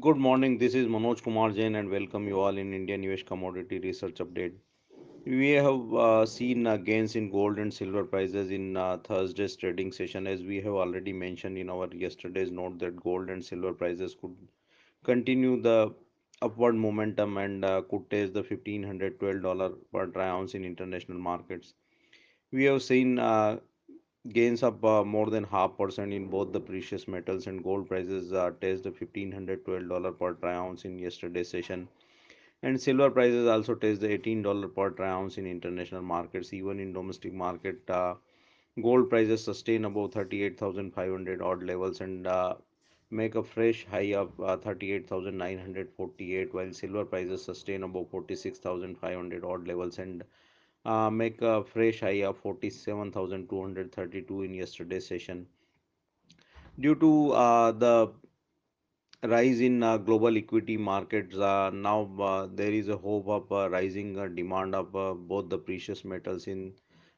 Good morning. This is Manoj Kumar Jain and welcome you all in IndiaNivesh Commodity Research Update. We have uh, seen uh, gains in gold and silver prices in uh, Thursday's trading session as we have already mentioned in our yesterday's note that gold and silver prices could continue the upward momentum and uh, could test the $1512 per ounce in international markets. We have seen uh, gains of uh, more than half percent in both the precious metals and gold prices. Uh, test the $1512 per troy ounce in yesterday's session. And silver prices also test the $18 per troy ounce in international markets even in domestic market. Uh, gold prices sustain above 38500 odd levels and uh, make a fresh high of uh, 38948 while silver prices sustain above 46500 odd levels and uh, make a fresh high of 47,232 in yesterday's session. Due to uh, the rise in uh, global equity markets, uh, now uh, there is a hope of rising uh, demand of both the precious metals in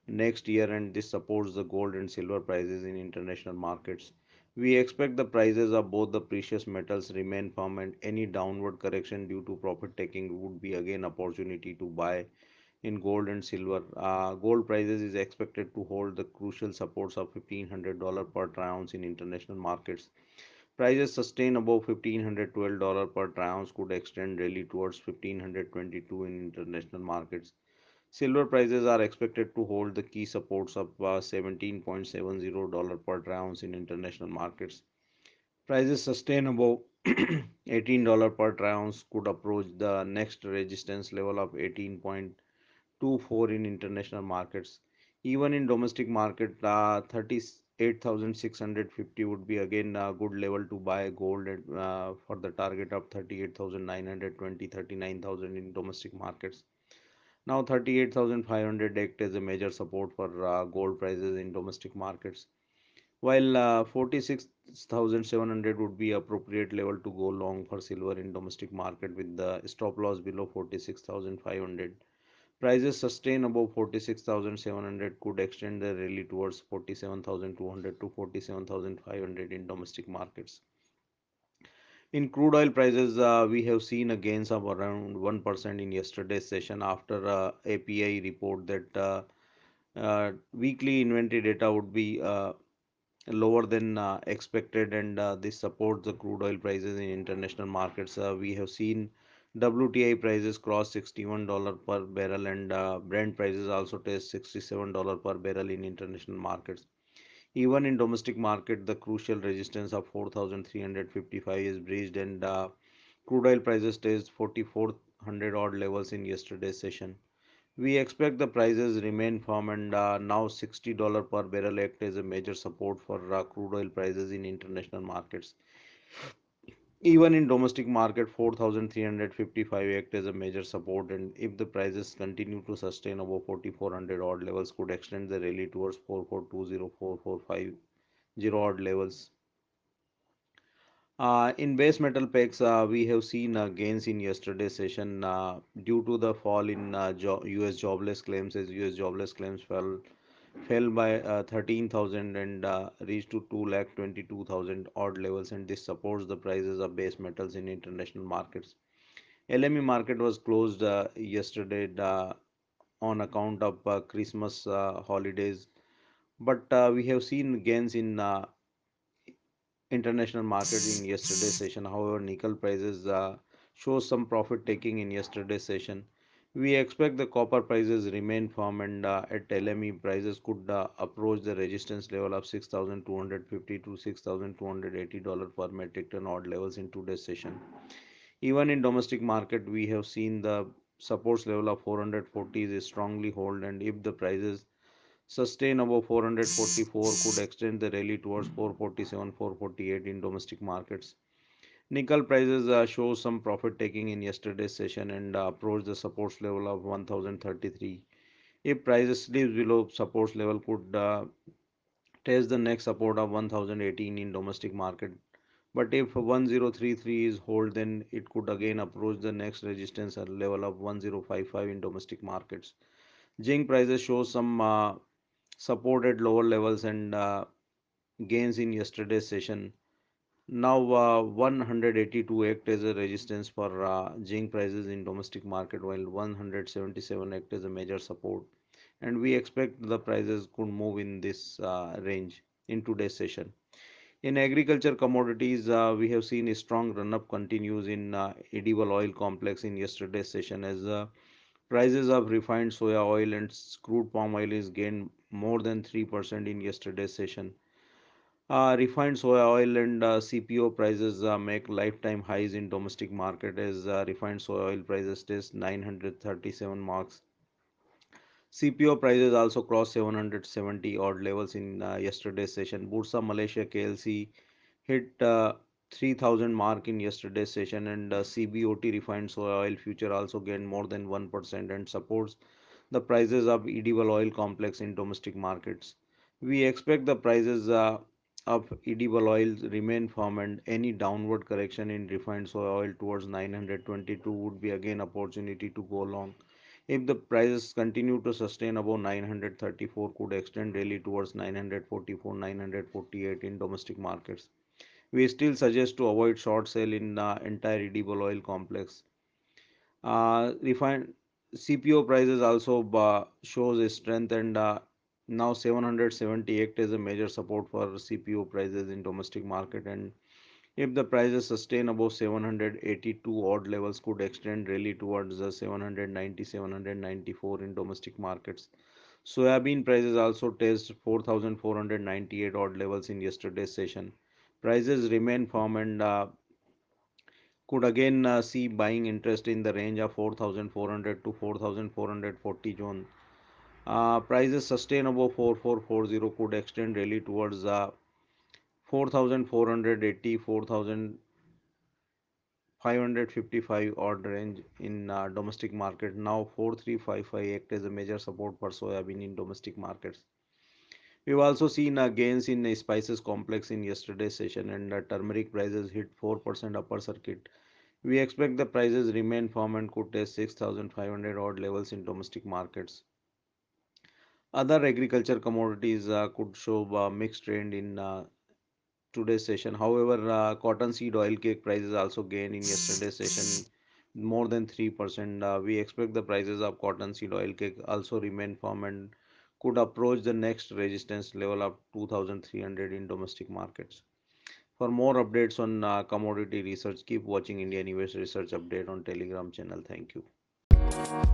next year, and this supports the gold and silver prices in international markets. We expect the prices of both the precious metals remain firm, and any downward correction due to profit taking would be again opportunity to buy in gold and silver. Uh, gold prices is expected to hold the crucial supports of $1,500 per ounce in international markets. Prices sustained above $1,512 per ounce could extend rally towards 1,522 in international markets. Silver prices are expected to hold the key supports of uh, $17.70 per troy ounce in international markets. Prices sustained above $18 per ounce could approach the next resistance level of 18.24 in international markets. Even in domestic market, uh, 38,650 would be again a good level to buy gold at, uh, for the target of 38,920, 39,000 in domestic markets. Now 38,500 act as a major support for uh, gold prices in domestic markets. While uh, 46,700 would be appropriate level to go long for silver in domestic market with the stop loss below 46,500. Prices sustain above 46,700 could extend the rally towards 47,200 to 47,500 in domestic markets. In crude oil prices, uh, we have seen a gains of around 1% in yesterday's session after uh, API report that uh, uh, weekly inventory data would be uh, lower than uh, expected and this supports the crude oil prices in international markets. We have seen WTI prices cross $61 per barrel and uh, Brent prices also test $67 per barrel in international markets. Even in domestic market, the crucial resistance of 4,355 is breached and uh, crude oil prices test 4,400 odd levels in yesterday's session. We expect the prices remain firm and uh, now $60 per barrel act as a major support for uh, crude oil prices in international markets. Even in domestic market, 4,355 act as a major support and if the prices continue to sustain above 4,400 odd levels could extend the rally towards 4,420, 4,450 odd levels. Uh, in base metal packs, uh, we have seen uh, gains in yesterday's session uh, due to the fall in uh, jo US jobless claims as US jobless claims fell fell by uh, 13,000 and uh, reached to 2 lakh 22,000 odd levels and this supports the prices of base metals in international markets. LME market was closed uh, yesterday uh, on account of uh, Christmas uh, holidays but we have seen gains in international market in yesterday's session. However, nickel prices show some profit taking in yesterday's session. We expect the copper prices remain firm and uh, at LME prices could uh, approach the resistance level of 6,250 to 6,280 dollar per metric ton odd levels in today's session. Even in domestic market, we have seen the supports level of 440 is strongly hold and if the prices sustain above 444 could extend the rally towards 447 448 in domestic markets nickel prices uh, show some profit taking in yesterday's session and uh, approach the supports level of 1033 if prices slips below supports level could uh, test the next support of 1018 in domestic market. But if 1033 is hold then it could again approach the next resistance level of 1055 in domestic markets. Zinc prices show some uh, support at lower levels and uh, gains in yesterday's session. Now, uh, 182 act as a resistance for uh, zinc prices in domestic market, while 177 act as a major support. And we expect the prices could move in this uh, range in today's session. In agriculture commodities, uh, we have seen a strong run-up continues in uh, edible oil complex in yesterday's session as uh, prices of refined soya oil and crude palm oil is gained more than 3% in yesterday's session. Uh, refined soya oil and uh, CPO prices uh, make lifetime highs in domestic market as uh, refined soya oil prices test 937 marks. CPO prices also crossed 770 odd levels in uh, yesterday's session. Bursa Malaysia KLC hit uh, 3000 mark in yesterday's session and CBOT refined soya oil future also gained more than 1% and supports the prices of edible oil complex in domestic markets. We expect the prices of edible oils remain firm and any downward correction in refined soy oil towards 922 would be again opportunity to go long. If the prices continue to sustain above 934 could extend rally towards 944 948 in domestic markets. We still suggest to avoid short sale in the entire edible oil complex. Uh, refined CPO prices also uh, shows a strength and uh, now 778 is a major support for CPO prices in domestic market and if the prices sustain above 782 odd levels could extend really towards the 790 794 in domestic markets. Soybean prices also test 4498 odd levels in yesterday's session. Prices remain firm and uh, could again uh, see buying interest in the range of 4400 to 4440 zone. Uh, prices sustain above 4440 could extend really towards uh, 4480 4555 odd range in uh, domestic market. Now 4355 act as a major support for soybean in domestic markets. We've also seen uh, gains in the spices complex in yesterday's session and turmeric prices hit 4% upper circuit. We expect the prices remain firm and could test 6500 odd levels in domestic markets. Other agriculture commodities uh, could show a mixed trend in uh, today's session. However, uh, cotton seed oil cake prices also gained in yesterday's session more than 3%. Uh, we expect the prices of cotton seed oil cake also remain firm and could approach the next resistance level of 2300 in domestic markets. For more updates on uh, commodity research, keep watching IndiaNivesh Research Update on Telegram channel. Thank you. Thank